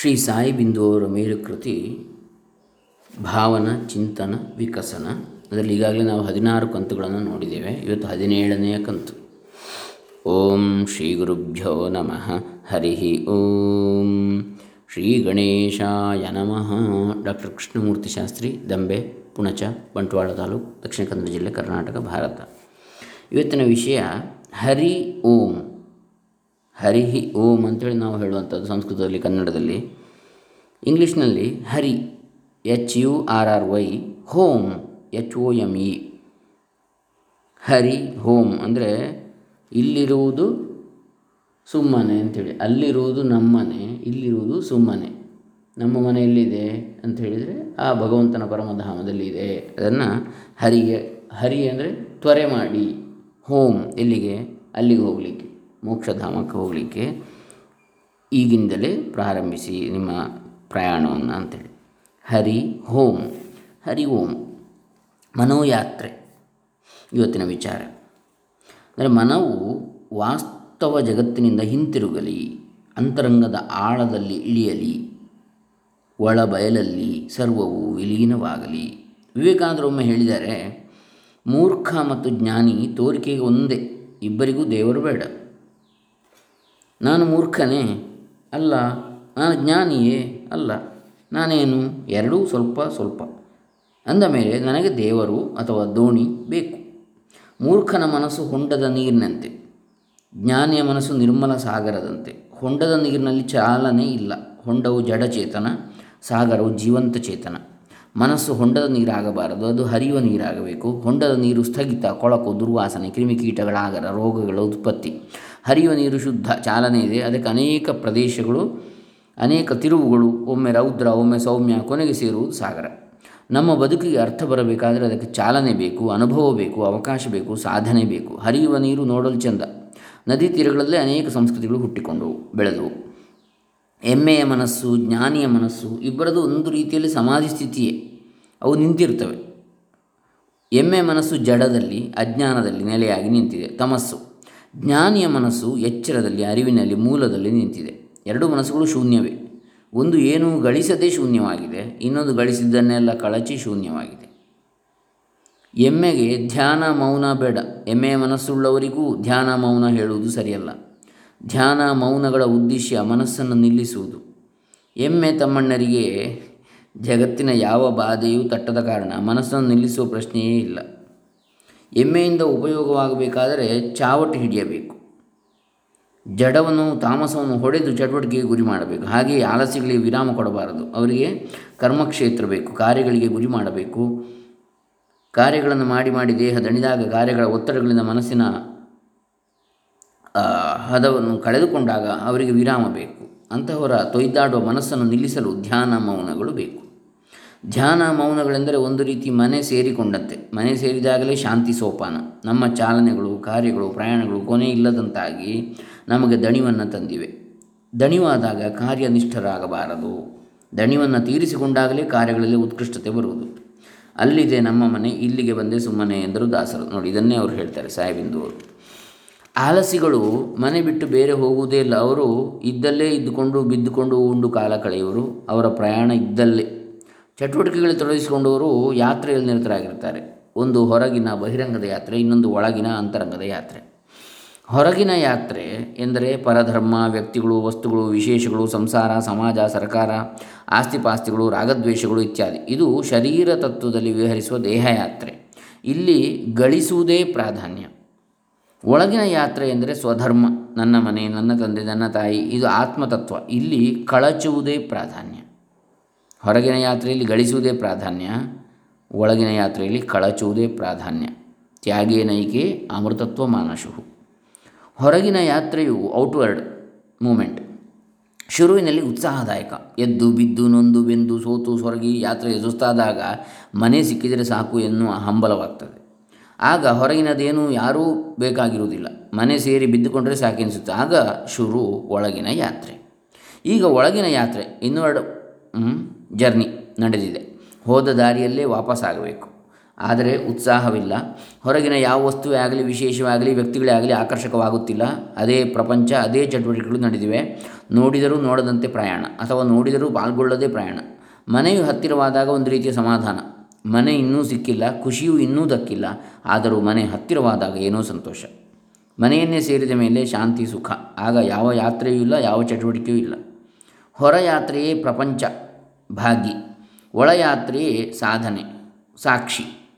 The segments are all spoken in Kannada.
ಶ್ರೀ ಸಾಯಿ ಬಿಂದು ಅವರ ಮೇಲುಕೃತಿ ಭಾವನ, ಚಿಂತನ, ವಿಕಸನ. ಅದರಲ್ಲಿ ಈಗಾಗಲೇ ನಾವು ಹದಿನಾರು ಕಂತುಗಳನ್ನು ನೋಡಿದ್ದೇವೆ. ಇವತ್ತು ಹದಿನೇಳನೆಯ ಕಂತು. ಓಂ ಶ್ರೀ ಗುರುಭ್ಯೋ ನಮಃ. ಹರಿ ಓಂ. ಶ್ರೀ ಗಣೇಶಾಯ ನಮಃ. ಡಾಕ್ಟರ್ ಕೃಷ್ಣಮೂರ್ತಿ ಶಾಸ್ತ್ರಿ, ದಂಬೆ, ಪುಣಚ, ಬಂಟ್ವಾಳ ತಾಲೂಕು, ದಕ್ಷಿಣ ಕನ್ನಡ ಜಿಲ್ಲೆ ಕರ್ನಾಟಕ, ಭಾರತ. ಇವತ್ತಿನ ವಿಷಯ ಹರಿ ಓಂ. ಹರಿ ಓಂ ಅಂತೇಳಿ ನಾವು ಹೇಳುವಂಥದ್ದು ಸಂಸ್ಕೃತದಲ್ಲಿ, ಕನ್ನಡದಲ್ಲಿ. ಇಂಗ್ಲೀಷ್ನಲ್ಲಿ hurry H U R R Y home H O M E hurry, home ಅಂದರೆ ಇಲ್ಲಿರುವುದು ಸುಮ್ಮನೆ ಅಂಥೇಳಿ ಅಲ್ಲಿರುವುದು ನಮ್ಮನೆ, ಇಲ್ಲಿರುವುದು ಸುಮ್ಮನೆ. ನಮ್ಮ ಮನೆಯಲ್ಲಿದೆ ಅಂತ ಹೇಳಿದರೆ ಆ ಭಗವಂತನ ಪರಮಧಾಮದಲ್ಲಿ ಇದೆ ಅದನ್ನು ಹರಿಗೆ, ಹರಿ ಅಂದರೆ ತ್ವರೆ ಮಾಡಿ, ಹೋಮ್ ಎಲ್ಲಿಗೆ? ಅಲ್ಲಿಗೆ ಹೋಗಲಿಕ್ಕೆ. ಮೋಕ್ಷಧಾಮಕ್ಕೆ ಹೋಗಲಿಕ್ಕೆ ಈಗಿಂದಲೇ ಪ್ರಾರಂಭಿಸಿ ನಿಮ್ಮ ಪ್ರಯಾಣವನ್ನು ಅಂತೇಳಿ. ಹರಿ ಹೋಮ್ ಹರಿ ಓಂ, ಮನೋಯಾತ್ರೆ, ಇವತ್ತಿನ ವಿಚಾರ. ಅಂದರೆ ಮನವು ವಾಸ್ತವ ಜಗತ್ತಿನಿಂದ ಹಿಂತಿರುಗಲಿ, ಅಂತರಂಗದ ಆಳದಲ್ಲಿ ಇಳಿಯಲಿ ಒಳ ಬಯಲಲ್ಲಿ ಸರ್ವವು ವಿಲೀನವಾಗಲಿ. ವಿವೇಕಾನಂದರು ಒಮ್ಮೆ ಹೇಳಿದ್ದಾರೆ, ಮೂರ್ಖ ಮತ್ತು ಜ್ಞಾನಿ ತೋರಿಕೆಗೆ ಒಂದೇ, ಇಬ್ಬರಿಗೂ ದೇವರು ಬೇಡ. ನಾನು ಮೂರ್ಖನೇ? ಅಲ್ಲ, ನಾನು ಜ್ಞಾನಿಯೇ? ಅಲ್ಲ, ನಾನೇನು? ಎರಡೂ ಸ್ವಲ್ಪ ಸ್ವಲ್ಪ. ಅಂದ ಮೇಲೆ ನನಗೆ ದೇವರು ಅಥವಾ ದೋಣಿ ಬೇಕು. ಮೂರ್ಖನ ಮನಸ್ಸು ಹೊಂಡದ ನೀರಿನಂತೆ. ಜ್ಞಾನಿಯ ಮನಸ್ಸು ನಿರ್ಮಲ ಸಾಗರದಂತೆ. ಹೊಂಡದ ನೀರಿನಲ್ಲಿ ಚಾಲನೆ ಇಲ್ಲ. ಹೊಂಡವು ಜಡಚೇತನ ಸಾಗರವು ಜೀವಂತ ಚೇತನ. ಮನಸ್ಸು ಹೊಂಡದ ನೀರಾಗಬಾರದು. ಅದು ಹರಿಯುವ ನೀರಾಗಬೇಕು. ಹೊಂಡದ ನೀರು ಸ್ಥಗಿತ, ಕೊಳಕು, ದುರ್ವಾಸನೆ ಕ್ರಿಮಿಕೀಟಗಳ ಆಗರ ರೋಗಗಳ ಉತ್ಪತ್ತಿ. ಹರಿಯುವ ನೀರು ಶುದ್ಧ ಚಾಲನೆ ಇದೆ. ಅದಕ್ಕೆ ಅನೇಕ ಪ್ರದೇಶಗಳು, ಅನೇಕ ತಿರುವುಗಳು, ಒಮ್ಮೆ ರೌದ್ರ, ಒಮ್ಮೆ ಸೌಮ್ಯ ಕೊನೆಗೆ ಸೇರುವುದು ಸಾಗರ. ನಮ್ಮ ಬದುಕಿಗೆ ಅರ್ಥ ಬರಬೇಕಾದರೆ ಅದಕ್ಕೆ ಚಾಲನೆ ಬೇಕು, ಅನುಭವ ಬೇಕು, ಅವಕಾಶ ಬೇಕು, ಸಾಧನೆ ಬೇಕು. ಹರಿಯುವ ನೀರು ನೋಡಲು ಚೆಂದ. ನದಿ ತೀರಗಳಲ್ಲೇ ಅನೇಕ ಸಂಸ್ಕೃತಿಗಳು ಹುಟ್ಟಿಕೊಂಡವು ಬೆಳೆದವು. ಎಮ್ಮೆಯ ಮನಸ್ಸು, ಜ್ಞಾನಿಯ ಮನಸ್ಸು ಇಬ್ಬರದು ಒಂದು ರೀತಿಯಲ್ಲಿ ಸಮಾಧಿ ಸ್ಥಿತಿಯೇ. ಅವು ನಿಂತಿರ್ತವೆ ಎಮ್ಮೆ ಮನಸ್ಸು ಜಡದಲ್ಲಿ, ಅಜ್ಞಾನದಲ್ಲಿ ನೆಲೆಯಾಗಿ ನಿಂತಿದೆ. ತಮಸ್ಸು. ಜ್ಞಾನಿಯ ಮನಸ್ಸು ಎಚ್ಚರದಲ್ಲಿ, ಅರಿವಿನಲ್ಲಿ, ಮೂಲದಲ್ಲಿ ನಿಂತಿದೆ. ಎರಡು ಮನಸ್ಸುಗಳು ಶೂನ್ಯವೇ. ಒಂದು ಏನೂ ಗಳಿಸದೇ ಶೂನ್ಯವಾಗಿದೆ, ಇನ್ನೊಂದು ಗಳಿಸಿದ್ದನ್ನೆಲ್ಲ ಕಳಚಿ ಶೂನ್ಯವಾಗಿದೆ. ಎಮ್ಮೆಗೆ ಧ್ಯಾನ, ಮೌನ ಬೇಡ. ಎಮ್ಮೆಯ ಮನಸ್ಸುಳ್ಳವರಿಗೂ ಧ್ಯಾನ, ಮೌನ ಹೇಳುವುದು ಸರಿಯಲ್ಲ. ಧ್ಯಾನ, ಮೌನಗಳ ಉದ್ದೇಶ ಮನಸ್ಸನ್ನು ನಿಲ್ಲಿಸುವುದು. ಎಮ್ಮೆ ತಮ್ಮಣ್ಣರಿಗೆ ಜಗತ್ತಿನ ಯಾವ ಬಾಧೆಯೂ ತಟ್ಟದ ಕಾರಣ ಮನಸ್ಸನ್ನು ನಿಲ್ಲಿಸುವ ಪ್ರಶ್ನೆಯೇ ಇಲ್ಲ. ಎಮ್ಮೆಯಿಂದ ಉಪಯೋಗವಾಗಬೇಕಾದರೆ ಚಾವಟಿ ಹಿಡಿಯಬೇಕು. ಜಡವನ್ನು ತಾಮಸವನ್ನು ಹೊಡೆದು ಚಟುವಟಿಕೆಗೆ ಗುರಿ ಮಾಡಬೇಕು. ಹಾಗೆಯೇ ಆಲಸಿಗಳಿಗೆ ವಿರಾಮ ಕೊಡಬಾರದು. ಅವರಿಗೆ ಕರ್ಮಕ್ಷೇತ್ರ ಬೇಕು, ಕಾರ್ಯಗಳಿಗೆ ಗುರಿ ಮಾಡಬೇಕು. ಕಾರ್ಯಗಳನ್ನು ಮಾಡಿ ಮಾಡಿ ದೇಹ ದಣಿದಾಗ ಕಾರ್ಯಗಳ ಒತ್ತಡಗಳಿಂದ ಮನಸ್ಸಿನ ಹದವನ್ನು ಕಳೆದುಕೊಂಡಾಗ ಅವರಿಗೆ ವಿರಾಮ ಬೇಕು. ಅಂತಹವರ ತೊಯ್ದಾಡುವ ಮನಸ್ಸನ್ನು ನಿಲ್ಲಿಸಲು ಧ್ಯಾನ ಮೌನಗಳು ಬೇಕು. ಧ್ಯಾನ ಮೌನಗಳೆಂದರೆ ಒಂದು ರೀತಿ ಮನೆ ಸೇರಿಕೊಂಡಂತೆ. ಮನೆ ಸೇರಿದಾಗಲೇ ಶಾಂತಿ ಸೋಪಾನ. ನಮ್ಮ ಚಾಲನೆಗಳು, ಕಾರ್ಯಗಳು, ಪ್ರಯಾಣಗಳು ಕೊನೆ ಇಲ್ಲದಂತಾಗಿ ನಮಗೆ ದಣಿವನ್ನು ತಂದಿವೆ. ದಣಿವಾದಾಗ ಕಾರ್ಯನಿಷ್ಠರಾಗಬಾರದು. ದಣಿವನ್ನು ತೀರಿಸಿಕೊಂಡಾಗಲೇ ಕಾರ್ಯಗಳಲ್ಲಿ ಉತ್ಕೃಷ್ಟತೆ ಬರುವುದು. ಅಲ್ಲಿದೆ ನಮ್ಮ ಮನೆ, ಇಲ್ಲಿಗೆ ಬಂದೆ ಸುಮ್ಮನೆ ಎಂದರು ದಾಸರು. ನೋಡಿ, ಇದನ್ನೇ ಅವರು ಹೇಳ್ತಾರೆ ಸಾಹೇಬಿಂದು ಅವರು. ಆಲಸಿಗಳು ಮನೆ ಬಿಟ್ಟು ಬೇರೆ ಹೋಗುವುದೇ ಇಲ್ಲ. ಅವರು ಇದ್ದಲ್ಲೇ ಇದ್ದುಕೊಂಡು, ಬಿದ್ದುಕೊಂಡು ಉಂಡು ಕಾಲ ಕಳೆಯುವರು. ಅವರ ಪ್ರಯಾಣ ಇದ್ದಲ್ಲೇ. ಚಟುವಟಿಕೆಗಳಲ್ಲಿ ತೊಡಗಿಸಿಕೊಂಡವರು ಯಾತ್ರೆಯಲ್ಲಿ ನಿರತರಾಗಿರ್ತಾರೆ ಒಂದು ಹೊರಗಿನ ಬಹಿರಂಗದ ಯಾತ್ರೆ, ಇನ್ನೊಂದು ಒಳಗಿನ ಅಂತರಂಗದ ಯಾತ್ರೆ. ಹೊರಗಿನ ಯಾತ್ರೆ ಎಂದರೆ ಪರಧರ್ಮ, ವ್ಯಕ್ತಿಗಳು, ವಸ್ತುಗಳು, ವಿಶೇಷಗಳು, ಸಂಸಾರ, ಸಮಾಜ, ಸರ್ಕಾರ, ಆಸ್ತಿಪಾಸ್ತಿಗಳು, ರಾಗದ್ವೇಷಗಳು ಇತ್ಯಾದಿ. ಇದು ಶರೀರ ತತ್ವದಲ್ಲಿ ವಿಹರಿಸುವ ದೇಹಯಾತ್ರೆ ಇಲ್ಲಿ ಗಳಿಸುವುದೇ ಪ್ರಾಧಾನ್ಯ. ಒಳಗಿನ ಯಾತ್ರೆ ಎಂದರೆ ಸ್ವಧರ್ಮ. ನನ್ನ ಮನೆ, ನನ್ನ ತಂದೆ, ನನ್ನ ತಾಯಿ, ಇದು ಆತ್ಮತತ್ವ. ಇಲ್ಲಿ ಕಳಚುವುದೇ ಪ್ರಾಧಾನ್ಯ. ಹೊರಗಿನ ಯಾತ್ರೆಯಲ್ಲಿ ಗಳಿಸುವುದೇ ಪ್ರಾಧಾನ್ಯ, ಒಳಗಿನ ಯಾತ್ರೆಯಲ್ಲಿ ಕಳಚುವುದೇ ಪ್ರಾಧಾನ್ಯ. ತ್ಯಾಗೇನೈಕೆ ಅಮೃತತ್ವ ಮಾನಶು. ಹೊರಗಿನ ಯಾತ್ರೆಯು ಔಟ್ವರ್ಡ್ ಮೂಮೆಂಟ್. ಶುರುವಿನಲ್ಲಿ ಉತ್ಸಾಹದಾಯಕ. ಎದ್ದು, ಬಿದ್ದು, ನೊಂದು, ಬೆಂದು, ಸೋತು, ಸೊರಗಿ ಯಾತ್ರೆ ಸುಸ್ತಾದಾಗ ಮನೆ ಸಿಕ್ಕಿದರೆ ಸಾಕು ಎನ್ನುವ ಹಂಬಲವಾಗ್ತದೆ. ಆಗ ಹೊರಗಿನದೇನು ಯಾರೂ ಬೇಕಾಗಿರುವುದಿಲ್ಲ. ಮನೆ ಸೇರಿ ಬಿದ್ದುಕೊಂಡರೆ ಸಾಕೆನಿಸುತ್ತೆ ಆಗ ಶುರು ಒಳಗಿನ ಯಾತ್ರೆ. ಈಗ ಒಳಗಿನ ಯಾತ್ರೆ ಇನ್ನೆರಡು ಜರ್ನಿ ನಡೆದಿದೆ. ಹೋದ ದಾರಿಯಲ್ಲೇ ವಾಪಸ್ಸಾಗಬೇಕು ಆದರೆ ಉತ್ಸಾಹವಿಲ್ಲ. ಹೊರಗಿನ ಯಾವ ವಸ್ತುವೇ ಆಗಲಿ, ವಿಶೇಷವಾಗಲಿ, ವ್ಯಕ್ತಿಗಳೇ ಆಗಲಿ ಆಕರ್ಷಕವಾಗುತ್ತಿಲ್ಲ. ಅದೇ ಪ್ರಪಂಚ, ಅದೇ ಚಟುವಟಿಕೆಗಳು ನಡೆದಿವೆ. ನೋಡಿದರೂ ನೋಡದಂತೆ ಪ್ರಯಾಣ, ಅಥವಾ ನೋಡಿದರೂ ಪಾಲ್ಗೊಳ್ಳದೇ ಪ್ರಯಾಣ. ಮನೆಯು ಹತ್ತಿರವಾದಾಗ ಒಂದು ರೀತಿಯ ಸಮಾಧಾನ. ಮನೆ ಇನ್ನೂ ಸಿಕ್ಕಿಲ್ಲ, ಖುಷಿಯೂ ಇನ್ನೂ ದಕ್ಕಿಲ್ಲ. ಆದರೂ ಮನೆ ಹತ್ತಿರವಾದಾಗ ಏನೋ ಸಂತೋಷ. ಮನೆಯನ್ನೇ ಸೇರಿದ ಮೇಲೆ ಶಾಂತಿ, ಸುಖ. ಆಗ ಯಾವ ಯಾತ್ರೆಯೂ ಇಲ್ಲ, ಯಾವ ಚಟುವಟಿಕೆಯೂ ಇಲ್ಲ. ಹೊರ ಯಾತ್ರೆಯೇ ಪ್ರಪಂಚ. ಭಾಗಿ ಒಳ ಯಾತ್ರೆಯೇ ಸಾಧನೆ, ಸಾಕ್ಷಿ.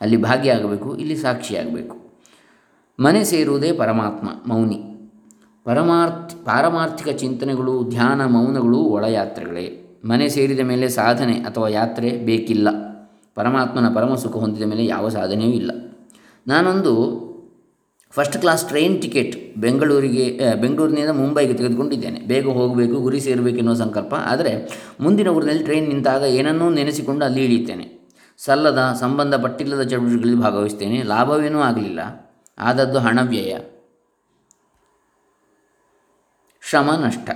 ಅಲ್ಲಿ ಭಾಗಿಯಾಗಬೇಕು ಇಲ್ಲಿ ಸಾಕ್ಷಿಯಾಗಬೇಕು ಮನೆ ಸೇರುವುದೇ ಪರಮಾತ್ಮ, ಮೌನಿ. ಪರಮಾರ್ಥ್, ಪಾರಮಾರ್ಥಿಕ ಚಿಂತನೆಗಳು, ಧ್ಯಾನ, ಮೌನಗಳು ಒಳಯಾತ್ರೆಗಳೇ. ಮನೆ ಸೇರಿದ ಮೇಲೆ ಸಾಧನೆ ಅಥವಾ ಯಾತ್ರೆ ಬೇಕಿಲ್ಲ. ಪರಮಾತ್ಮನ ಪರಮ ಸುಖ ಹೊಂದಿದ ಮೇಲೆ ಯಾವ ಸಾಧನೆಯೂ ಇಲ್ಲ. ನಾನೊಂದು ಫಸ್ಟ್ ಕ್ಲಾಸ್ ಟ್ರೈನ್ ಟಿಕೆಟ್ ಬೆಂಗಳೂರಿಗೆ ಬೆಂಗಳೂರಿನಿಂದ ಮುಂಬೈಗೆ ತೆಗೆದುಕೊಂಡಿದ್ದೇನೆ. ಬೇಗ ಹೋಗಬೇಕು, ಗುರಿ ಸೇರಬೇಕೆನ್ನುವ ಸಂಕಲ್ಪ. ಆದರೆ ಮುಂದಿನ ಊರಿನಲ್ಲಿ ಟ್ರೈನ್ ನಿಂತಾಗ ಏನನ್ನೂ ನೆನೆಸಿಕೊಂಡು ಅಲ್ಲಿ ಇಳಿಯುತ್ತೇನೆ. ಸಲ್ಲದ ಸಂಬಂಧಪಟ್ಟಿಲ್ಲದ ಚಟುವಟಿಕೆಗಳಲ್ಲಿ ಭಾಗವಹಿಸ್ತೇನೆ ಲಾಭವೇನೂ ಆಗಲಿಲ್ಲ. ಆದದ್ದು ಹಣ ವ್ಯಯ. ಶ್ರಮ, ನಷ್ಟ.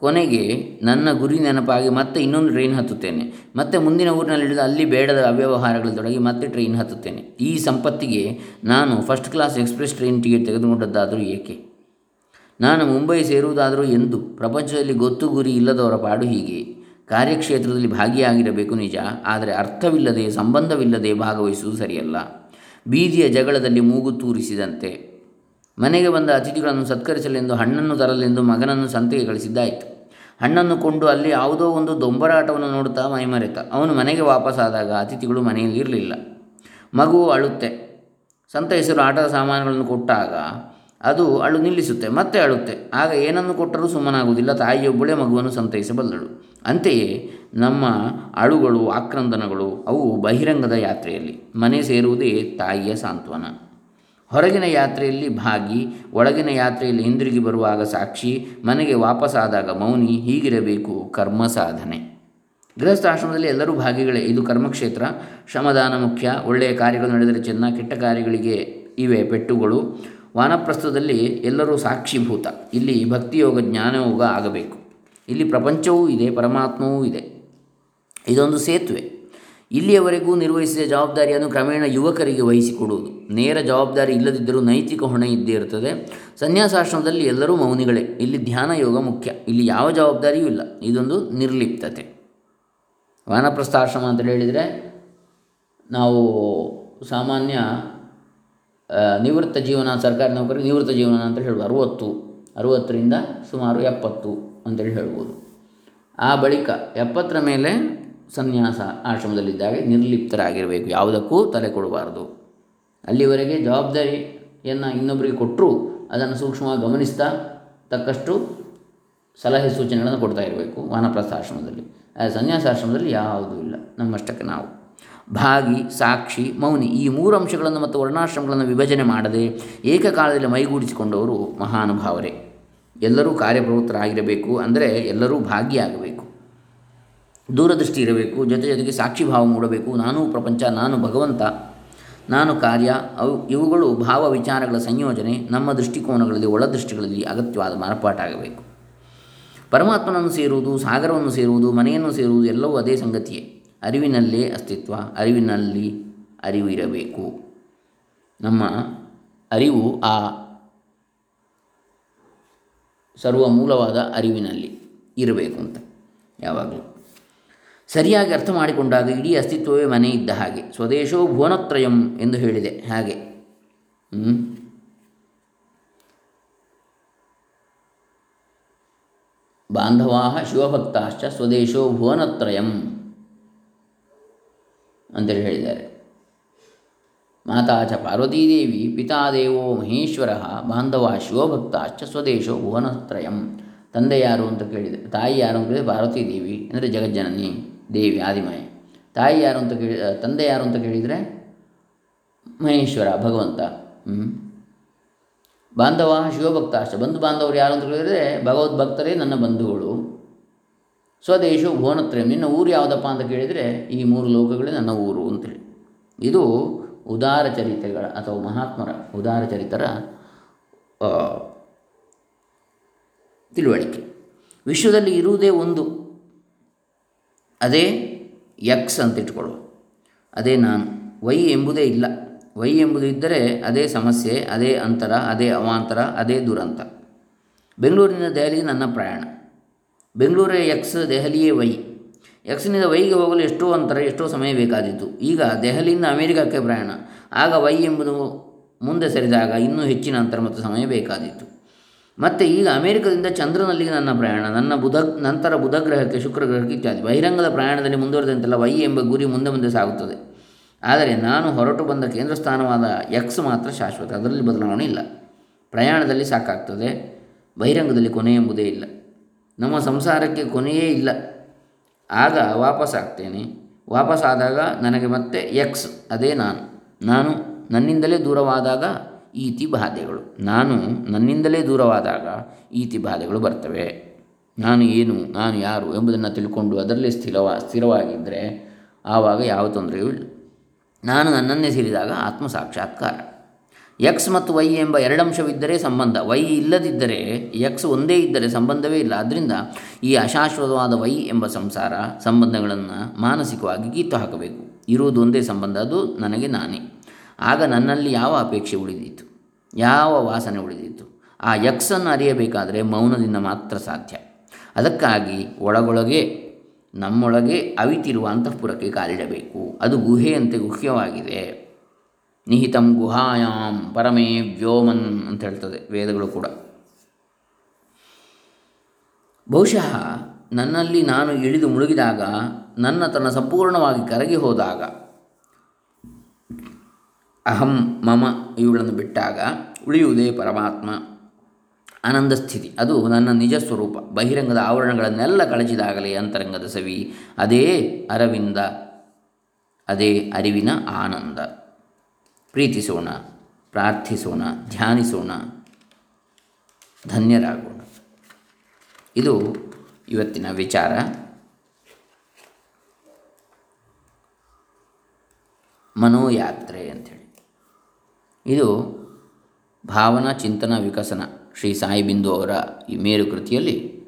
ಕೊನೆಗೆ ನನ್ನ ಗುರಿ ನೆನಪಾಗಿ ಮತ್ತೆ ಇನ್ನೊಂದು ಟ್ರೈನ್ ಹತ್ತುತ್ತೇನೆ. ಮತ್ತೆ ಮುಂದಿನ ಊರಿನಲ್ಲಿ ಹಿಡಿದು ಅಲ್ಲಿ ಬೇಡದ ಅವ್ಯವಹಾರಗಳಲ್ಲಿ ತೊಡಗಿ ಮತ್ತೆ ಟ್ರೈನ್ ಹತ್ತುತ್ತೇನೆ. ಈ ಸಂಪತ್ತಿಗೆ ನಾನು first class express train ticket ತೆಗೆದುಕೊಂಡದ್ದಾದರೂ ಏಕೆ? ನಾನು ಮುಂಬೈ ಸೇರುವುದಾದರೂ ಎಂದು ಪ್ರಪಂಚದಲ್ಲಿ ಗೊತ್ತು ಗುರಿ ಇಲ್ಲದವರ ಪಾಡು ಹೀಗೆ. ಕಾರ್ಯಕ್ಷೇತ್ರದಲ್ಲಿ ಭಾಗಿಯಾಗಿರಬೇಕು ನಿಜ, ಆದರೆ ಅರ್ಥವಿಲ್ಲದೆ ಸಂಬಂಧವಿಲ್ಲದೆ ಭಾಗವಹಿಸುವುದು ಸರಿಯಲ್ಲ. ಬೀದಿಯ ಜಗಳದಲ್ಲಿ ಮೂಗು ತೂರಿಸಿದಂತೆ. ಮನೆಗೆ ಬಂದ ಅತಿಥಿಗಳನ್ನು ಸತ್ಕರಿಸಲೆಂದು ಹಣ್ಣನ್ನು ತರಲೆಂದು ಮಗನನ್ನು ಸಂತೆಗೆ ಕಳಿಸಿದ್ದಾಯಿತು. ಹಣ್ಣನ್ನು ಕೊಂಡು ಅಲ್ಲಿ ಯಾವುದೋ ಒಂದು ದೊಂಬರಾಟವನ್ನು ನೋಡುತ್ತಾ ಮೈಮರೆತ. ಅವನು ಮನೆಗೆ ವಾಪಸ್ಸಾದಾಗ ಅತಿಥಿಗಳು ಮನೆಯಲ್ಲಿ ಇರಲಿಲ್ಲ. ಮಗು ಅಳುತ್ತೆ. ಸಂತೈಸಲು ಆಟದ ಸಾಮಾನುಗಳನ್ನು ಕೊಟ್ಟಾಗ ಅದು ಅಳು ನಿಲ್ಲಿಸುತ್ತೆ, ಮತ್ತೆ ಅಳುತ್ತೆ. ಆಗ ಏನನ್ನು ಕೊಟ್ಟರೂ ಸುಮ್ಮನಾಗುವುದಿಲ್ಲ. ತಾಯಿಯೊಬ್ಬಳೇ ಮಗುವನ್ನು ಸಂತೈಸಬಲ್ಲಳು ಅಂತೆಯೇ ನಮ್ಮ ಅಳುಗಳು, ಆಕ್ರಂದನಗಳು, ಅವು ಬಹಿರಂಗದ ಯಾತ್ರೆಯಲ್ಲಿ ಮನೆ ಸೇರುವುದೇ ತಾಯಿಯ ಸಾಂತ್ವನ. ಹೊರಗಿನ ಯಾತ್ರೆಯಲ್ಲಿ ಭಾಗಿ, ಒಳಗಿನ ಯಾತ್ರೆಯಲ್ಲಿ ಹಿಂದಿರುಗಿ ಬರುವಾಗ ಸಾಕ್ಷಿ, ಮನೆಗೆ ವಾಪಸ್ಸಾದಾಗ ಮೌನಿ, ಹೀಗಿರಬೇಕು ಕರ್ಮ ಸಾಧನೆ. ಗೃಹಸ್ಥಾಶ್ರಮದಲ್ಲಿ ಎಲ್ಲರೂ ಭಾಗಿಗಳೇ. ಇದು ಕರ್ಮಕ್ಷೇತ್ರ. ಶ್ರಮದಾನ ಮುಖ್ಯ. ಒಳ್ಳೆಯ ಕಾರ್ಯಗಳು ನಡೆದರೆ ಚೆನ್ನ, ಕೆಟ್ಟ ಕಾರ್ಯಗಳಿಗೆ ಇವೆ ಪೆಟ್ಟುಗಳು. ವಾನಪ್ರಸ್ಥದಲ್ಲಿ ಎಲ್ಲರೂ ಸಾಕ್ಷಿಭೂತ. ಇಲ್ಲಿ ಭಕ್ತಿಯೋಗ, ಜ್ಞಾನಯೋಗ ಆಗಬೇಕು. ಇಲ್ಲಿ ಪ್ರಪಂಚವೂ ಇದೆ, ಪರಮಾತ್ಮವೂ ಇದೆ. ಇದೊಂದು ಸೇತುವೆ. ಇಲ್ಲಿಯವರೆಗೂ ನಿರ್ವಹಿಸಿದ ಜವಾಬ್ದಾರಿಯನ್ನು ಕ್ರಮೇಣ ಯುವಕರಿಗೆ ವಹಿಸಿಕೊಡುವುದು. ನೇರ ಜವಾಬ್ದಾರಿ ಇಲ್ಲದಿದ್ದರೂ ನೈತಿಕ ಹೊಣೆ ಇದ್ದೇ ಇರ್ತದೆ. ಸನ್ಯಾಸಾಶ್ರಮದಲ್ಲಿ ಎಲ್ಲರೂ ಮೌನಿಗಳೇ. ಇಲ್ಲಿ ಧ್ಯಾನ ಯೋಗ ಮುಖ್ಯ. ಇಲ್ಲಿ ಯಾವ ಜವಾಬ್ದಾರಿಯೂ ಇಲ್ಲ. ಇದೊಂದು ನಿರ್ಲಿಪ್ತತೆ. ವಾನಪ್ರಸ್ಥಾಶ್ರಮ ಅಂತ ಹೇಳಿದರೆ ನಾವು ಸಾಮಾನ್ಯ ನಿವೃತ್ತ ಜೀವನ, ಸರ್ಕಾರಿ ನೌಕರಿ ನಿವೃತ್ತ ಜೀವನ ಅಂತ ಹೇಳ್ಬೋದು. ಅರುವತ್ತು, ಅರುವತ್ತರಿಂದ ಸುಮಾರು ಎಪ್ಪತ್ತು ಅಂತೇಳಿ ಹೇಳ್ಬೋದು. ಆ ಬಳಿಕ ಎಪ್ಪತ್ತರ ಮೇಲೆ ಸನ್ಯಾಸ ಆಶ್ರಮದಲ್ಲಿದ್ದಾಗ ನಿರ್ಲಿಪ್ತರಾಗಿರಬೇಕು. ಯಾವುದಕ್ಕೂ ತಲೆ ಕೊಡಬಾರ್ದು. ಅಲ್ಲಿವರೆಗೆ ಜವಾಬ್ದಾರಿಯನ್ನು ಇನ್ನೊಬ್ಬರಿಗೆ ಕೊಟ್ಟರೂ ಅದನ್ನು ಸೂಕ್ಷ್ಮವಾಗಿ ಗಮನಿಸ್ತಾ ತಕ್ಕಷ್ಟು ಸಲಹೆ ಸೂಚನೆಗಳನ್ನು ಕೊಡ್ತಾ ಇರಬೇಕು ವಾನಪ್ರಸ್ಥ ಆಶ್ರಮದಲ್ಲಿ. ಸನ್ಯಾಸಾಶ್ರಮದಲ್ಲಿ ಯಾವುದೂ ಇಲ್ಲ, ನಮ್ಮಷ್ಟಕ್ಕೆ ನಾವು. ಭಾಗಿ, ಸಾಕ್ಷಿ, ಮೌನಿ ಈ ಮೂರು ಅಂಶಗಳನ್ನು ಮತ್ತು ವರ್ಣಾಶ್ರಮಗಳನ್ನು ವಿಭಜನೆ ಮಾಡದೆ ಏಕಕಾಲದಲ್ಲಿ ಮೈಗೂಡಿಸಿಕೊಂಡವರು ಮಹಾನುಭಾವರೇ. ಎಲ್ಲರೂ ಕಾರ್ಯಪ್ರವೃತ್ತರಾಗಿರಬೇಕು ಅಂದರೆ ಎಲ್ಲರೂ ಭಾಗಿಯಾಗಬೇಕು. ದೂರದೃಷ್ಟಿ ಇರಬೇಕು, ಜೊತೆ ಜೊತೆಗೆ ಸಾಕ್ಷಿ ಭಾವ ಮೂಡಬೇಕು. ನಾನು ಪ್ರಪಂಚ, ನಾನು ಭಗವಂತ. ನಾನು ಕಾರ್ಯ, ಅವು, ಇವುಗಳು ಭಾವ ವಿಚಾರಗಳ ಸಂಯೋಜನೆ, ನಮ್ಮ ದೃಷ್ಟಿಕೋನಗಳಲ್ಲಿ ಒಳದೃಷ್ಟಿಗಳಲ್ಲಿ ಅಗತ್ಯವಾದ ಮಾರ್ಪಾಟಾಗಬೇಕು. ಪರಮಾತ್ಮನನ್ನು ಸೇರುವುದು, ಸಾಗರವನ್ನು ಸೇರುವುದು, ಮನೆಯನ್ನು ಸೇರುವುದು ಎಲ್ಲವೂ ಅದೇ ಸಂಗತಿಯೇ. ಅರಿವಿನಲ್ಲೇ ಅಸ್ತಿತ್ವ, ಅರಿವಿನಲ್ಲಿ ಅರಿವು ಇರಬೇಕು. ನಮ್ಮ ಅರಿವು ಆ ಸರ್ವ ಮೂಲವಾದ ಅರಿವಿನಲ್ಲಿ ಇರಬೇಕು ಅಂತ ಯಾವಾಗಲೂ. ಸರಿಯಾಗಿ ಅರ್ಥ ಮಾಡಿಕೊಂಡಾಗ ಇಡೀ ಅಸ್ತಿತ್ವವೇ ಮನೆ ಇದ್ದ ಹಾಗೆ. ಸ್ವದೇಶೋ ಭುವನತ್ರಯಂ ಎಂದು ಹೇಳಿದೆ. ಹಾಗೆ. ಬಾಂಧವಾ ಶಿವಭಕ್ತಾಶ್ಚ ಸ್ವದೇಶೋ ಭುವನತ್ರಯಂ ಅಂತೇಳಿ ಹೇಳಿದ್ದಾರೆ. ಮಾತಾ ಚ ಪಾರ್ವತೀದೇವಿ ಪಿತಾದೇವೋ ಮಹೇಶ್ವರ ಬಾಂಧವ ಶಿವಭಕ್ತಾಶ್ಚ ಸ್ವದೇಶೋ ಭುವನತ್ರಯಂ. ತಂದೆ ಯಾರು ಅಂತ ಕೇಳಿದೆ, ತಾಯಿ ಯಾರು ಅಂತ ಕೇಳಿದೆ ಪಾರ್ವತೀ ದೇವಿ ಅಂದರೆ ಜಗಜ್ಜನನಿ. ದೇವಿ ಆದಿಮಯ ತಾಯಿ ಯಾರು ಅಂತ ಕೇಳಿ ತಂದೆ ಯಾರು ಅಂತ ಕೇಳಿದರೆ ಮಹೇಶ್ವರ, ಭಗವಂತ. ಬಾಂಧವ, ಶಿವಭಕ್ತ ಅಷ್ಟೇ. ಬಂಧು ಬಾಂಧವರು ಯಾರು ಅಂತ ಕೇಳಿದರೆ ಭಗವದ್ಭಕ್ತರೇ ನನ್ನ ಬಂಧುಗಳು. ಸ್ವದೇಶ ಭುವನತ್ರಯ ನಿನ್ನ ಊರು ಯಾವುದಪ್ಪ ಅಂತ ಕೇಳಿದರೆ ಈ ಮೂರು ಲೋಕಗಳೇ ನನ್ನ ಊರು ಅಂತೇಳಿ ಇದು ಉದಾರ ಚರಿತೆಗಳ ಅಥವಾ ಮಹಾತ್ಮರ ಉದಾರ ಚರಿತರ ತಿಳುವಳಿಕೆ. ವಿಶ್ವದಲ್ಲಿ ಇರುವುದೇ ಒಂದು. ಅದೇ ಎಕ್ಸ್ ಅಂತ ಇಟ್ಕೊಳ್ಳುವ. ಅದೇ ನಾನು. ವೈ ಎಂಬುದೇ ಇಲ್ಲ. ವೈ ಎಂಬುದು ಇದ್ದರೆ ಅದೇ ಸಮಸ್ಯೆ, ಅದೇ ಅಂತರ, ಅದೇ ಅವಾಂತರ, ಅದೇ ದುರಂತ. ಬೆಂಗಳೂರಿನ ದೆಹಲಿ ನನ್ನ ಪ್ರಯಾಣ. ಬೆಂಗಳೂರೇ ಎಕ್ಸ್ ದೆಹಲಿಯೇ ವೈ ಎಕ್ಸ್ನಿಂದ ವೈಗೆ ಹೋಗಲು ಎಷ್ಟೋ ಅಂತರ, ಎಷ್ಟೋ ಸಮಯ ಬೇಕಾದಿತ್ತು ಈಗ ದೆಹಲಿಯಿಂದ ಅಮೆರಿಕಕ್ಕೆ ಪ್ರಯಾಣ. ಆಗ ವೈ ಎಂಬುದು ಮುಂದೆ ಸರಿದಾಗ ಇನ್ನೂ ಹೆಚ್ಚಿನ ಅಂತರ ಮತ್ತು ಸಮಯ ಬೇಕಾದಿತ್ತು ಮತ್ತು ಈಗ ಅಮೆರಿಕದಿಂದ ಚಂದ್ರನಲ್ಲಿಗೆ ನನ್ನ ಪ್ರಯಾಣ, ನನ್ನ ಬುಧ, ನಂತರ ಬುಧ ಗ್ರಹಕ್ಕೆ ಶುಕ್ರ ಇತ್ಯಾದಿ. ಬಹಿರಂಗದ ಪ್ರಯಾಣದಲ್ಲಿ ಮುಂದುವರೆದಂತೆಲ್ಲ ವೈ ಎಂಬ ಗುರಿ ಮುಂದೆ ಮುಂದೆ ಸಾಗುತ್ತದೆ. ಆದರೆ ನಾನು ಹೊರಟು ಬಂದ ಕೇಂದ್ರ ಸ್ಥಾನವಾದ ಎಕ್ಸ್ ಮಾತ್ರ ಶಾಶ್ವತ. ಅದರಲ್ಲಿ ಬದಲಾವಣೆ ಇಲ್ಲ. ಪ್ರಯಾಣದಲ್ಲಿ ಸಾಕಾಗ್ತದೆ. ಬಹಿರಂಗದಲ್ಲಿ ಕೊನೆ ಎಂಬುದೇ ಇಲ್ಲ. ನಮ್ಮ ಸಂಸಾರಕ್ಕೆ ಕೊನೆಯೇ ಇಲ್ಲ. ಆಗ ವಾಪಸ್ಸಾಗ್ತೇನೆ ವಾಪಸ್ಸಾದಾಗ ನನಗೆ ಮತ್ತೆ ಎಕ್ಸ್, ಅದೇ ನಾನು. ನಾನು ನನ್ನಿಂದಲೇ ದೂರವಾದಾಗ ಈತಿ ಬಾಧೆಗಳು. ನಾನು ನನ್ನಿಂದಲೇ ದೂರವಾದಾಗ ಈತಿ ಬಾಧೆಗಳು ಬರ್ತವೆ. ನಾನು ಏನು, ನಾನು ಯಾರು ಎಂಬುದನ್ನು ತಿಳ್ಕೊಂಡು ಅದರಲ್ಲೇ ಸ್ಥಿರವ, ಸ್ಥಿರವಾಗಿದ್ದರೆ ಆವಾಗ ಯಾವ ತೊಂದರೆಯೂ ಇಲ್ಲ. ನಾನು ನನ್ನನ್ನೇ ಸೇರಿದಾಗ ಆತ್ಮ ಸಾಕ್ಷಾತ್ಕಾರ ಎಕ್ಸ್ ಮತ್ತು ವೈ ಎಂಬ ಎರಡಂಶವಿದ್ದರೆ ಸಂಬಂಧ. ವೈ ಇಲ್ಲದಿದ್ದರೆ ಎಕ್ಸ್ ಒಂದೇ ಇದ್ದರೆ ಸಂಬಂಧವೇ ಇಲ್ಲ. ಆದ್ದರಿಂದ ಈ ಅಶಾಶ್ವತವಾದ ವೈ ಎಂಬ ಸಂಸಾರ ಸಂಬಂಧಗಳನ್ನು ಮಾನಸಿಕವಾಗಿ ಗೀತು ಹಾಕಬೇಕು. ಇರುವುದು ಒಂದೇ ಸಂಬಂಧ, ಅದು ನನಗೆ ನಾನೇ. ಆಗ ನನ್ನಲ್ಲಿ ಯಾವ ಅಪೇಕ್ಷೆ ಉಳಿದಿತ್ತು ಯಾವ ವಾಸನೆ ಉಳಿದಿತ್ತು ಆ ಯಕ್ಷನ್ನು ಅರಿಯಬೇಕಾದರೆ ಮೌನದಿಂದ ಮಾತ್ರ ಸಾಧ್ಯ. ಅದಕ್ಕಾಗಿ ಒಳಗೊಳಗೆ, ನಮ್ಮೊಳಗೆ ಅವಿತಿರುವ ಅಂತಃಪುರಕ್ಕೆ ಕಾಲಿಡಬೇಕು. ಅದು ಗುಹೆಯಂತೆ ಗುಹ್ಯವಾಗಿದೆ. ನಿಹಿತಂ ಗುಹಾಯಾಂ ಪರಮೇ ವ್ಯೋಮನ್ ಅಂತ ಹೇಳ್ತದೆ ವೇದಗಳು ಕೂಡ. ಬಹುಶಃ ನನ್ನಲ್ಲಿ ನಾನು ಇಳಿದು ಮುಳುಗಿದಾಗ, ನನ್ನ ತನ್ನ ಸಂಪೂರ್ಣವಾಗಿ ಕರಗಿ ಹೋದಾಗ ಅಹಂ ಮಮ ಇವುಗಳನ್ನು ಬಿಟ್ಟಾಗ ಉಳಿಯುವುದೇ ಪರಮಾತ್ಮ. ಆನಂದ ಸ್ಥಿತಿ. ಅದು ನನ್ನ ನಿಜ ಸ್ವರೂಪ. ಬಹಿರಂಗದ ಆವರಣಗಳನ್ನೆಲ್ಲ ಕಳಚಿದಾಗಲೇ ಅಂತರಂಗದ ಸವಿ. ಅದೇ ಅರವಿಂದ. ಅದೇ ಅರಿವಿನ ಆನಂದ. ಪ್ರೀತಿಸೋಣ, ಪ್ರಾರ್ಥಿಸೋಣ, ಧ್ಯಾನಿಸೋಣ. ಧನ್ಯರಾಗೋಣ. ಇದು ಇವತ್ತಿನ ವಿಚಾರ. ಮನೋಯಾತ್ರೆ ಅಂಥೇಳಿ. ಇದು ಭಾವನಾ ಚಿಂತನ ವಿಕಸನ ಶ್ರೀ ಸಾಯಿಬಿಂದು ಅವರ ಈ ಮೇರು ಕೃತಿಯಲ್ಲಿ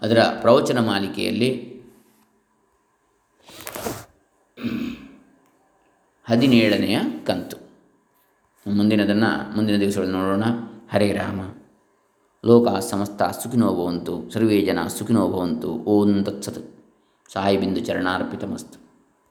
ಅದರ ಪ್ರವಚನ ಮಾಲಿಕೆಯಲ್ಲಿ ಹದಿನೇಳನೆಯ ಕಂತು. ಮುಂದಿನದನ್ನು, ಮುಂದಿನ ದಿವಸಗಳಲ್ಲಿ ನೋಡೋಣ. ಹರೇ ರಾಮ. ಲೋಕ ಸಮಸ್ತ ಸುಖಿನೋ ಭವಂತು, ಸರ್ವೇ ಜನ ಸುಖಿನೋ ಭವಂತು, ಓಂ ತತ್ಸತ್. ಸಾಯಿಬಿಂದು ಚರಣಾರ್ಪಿತಮಸ್ತು.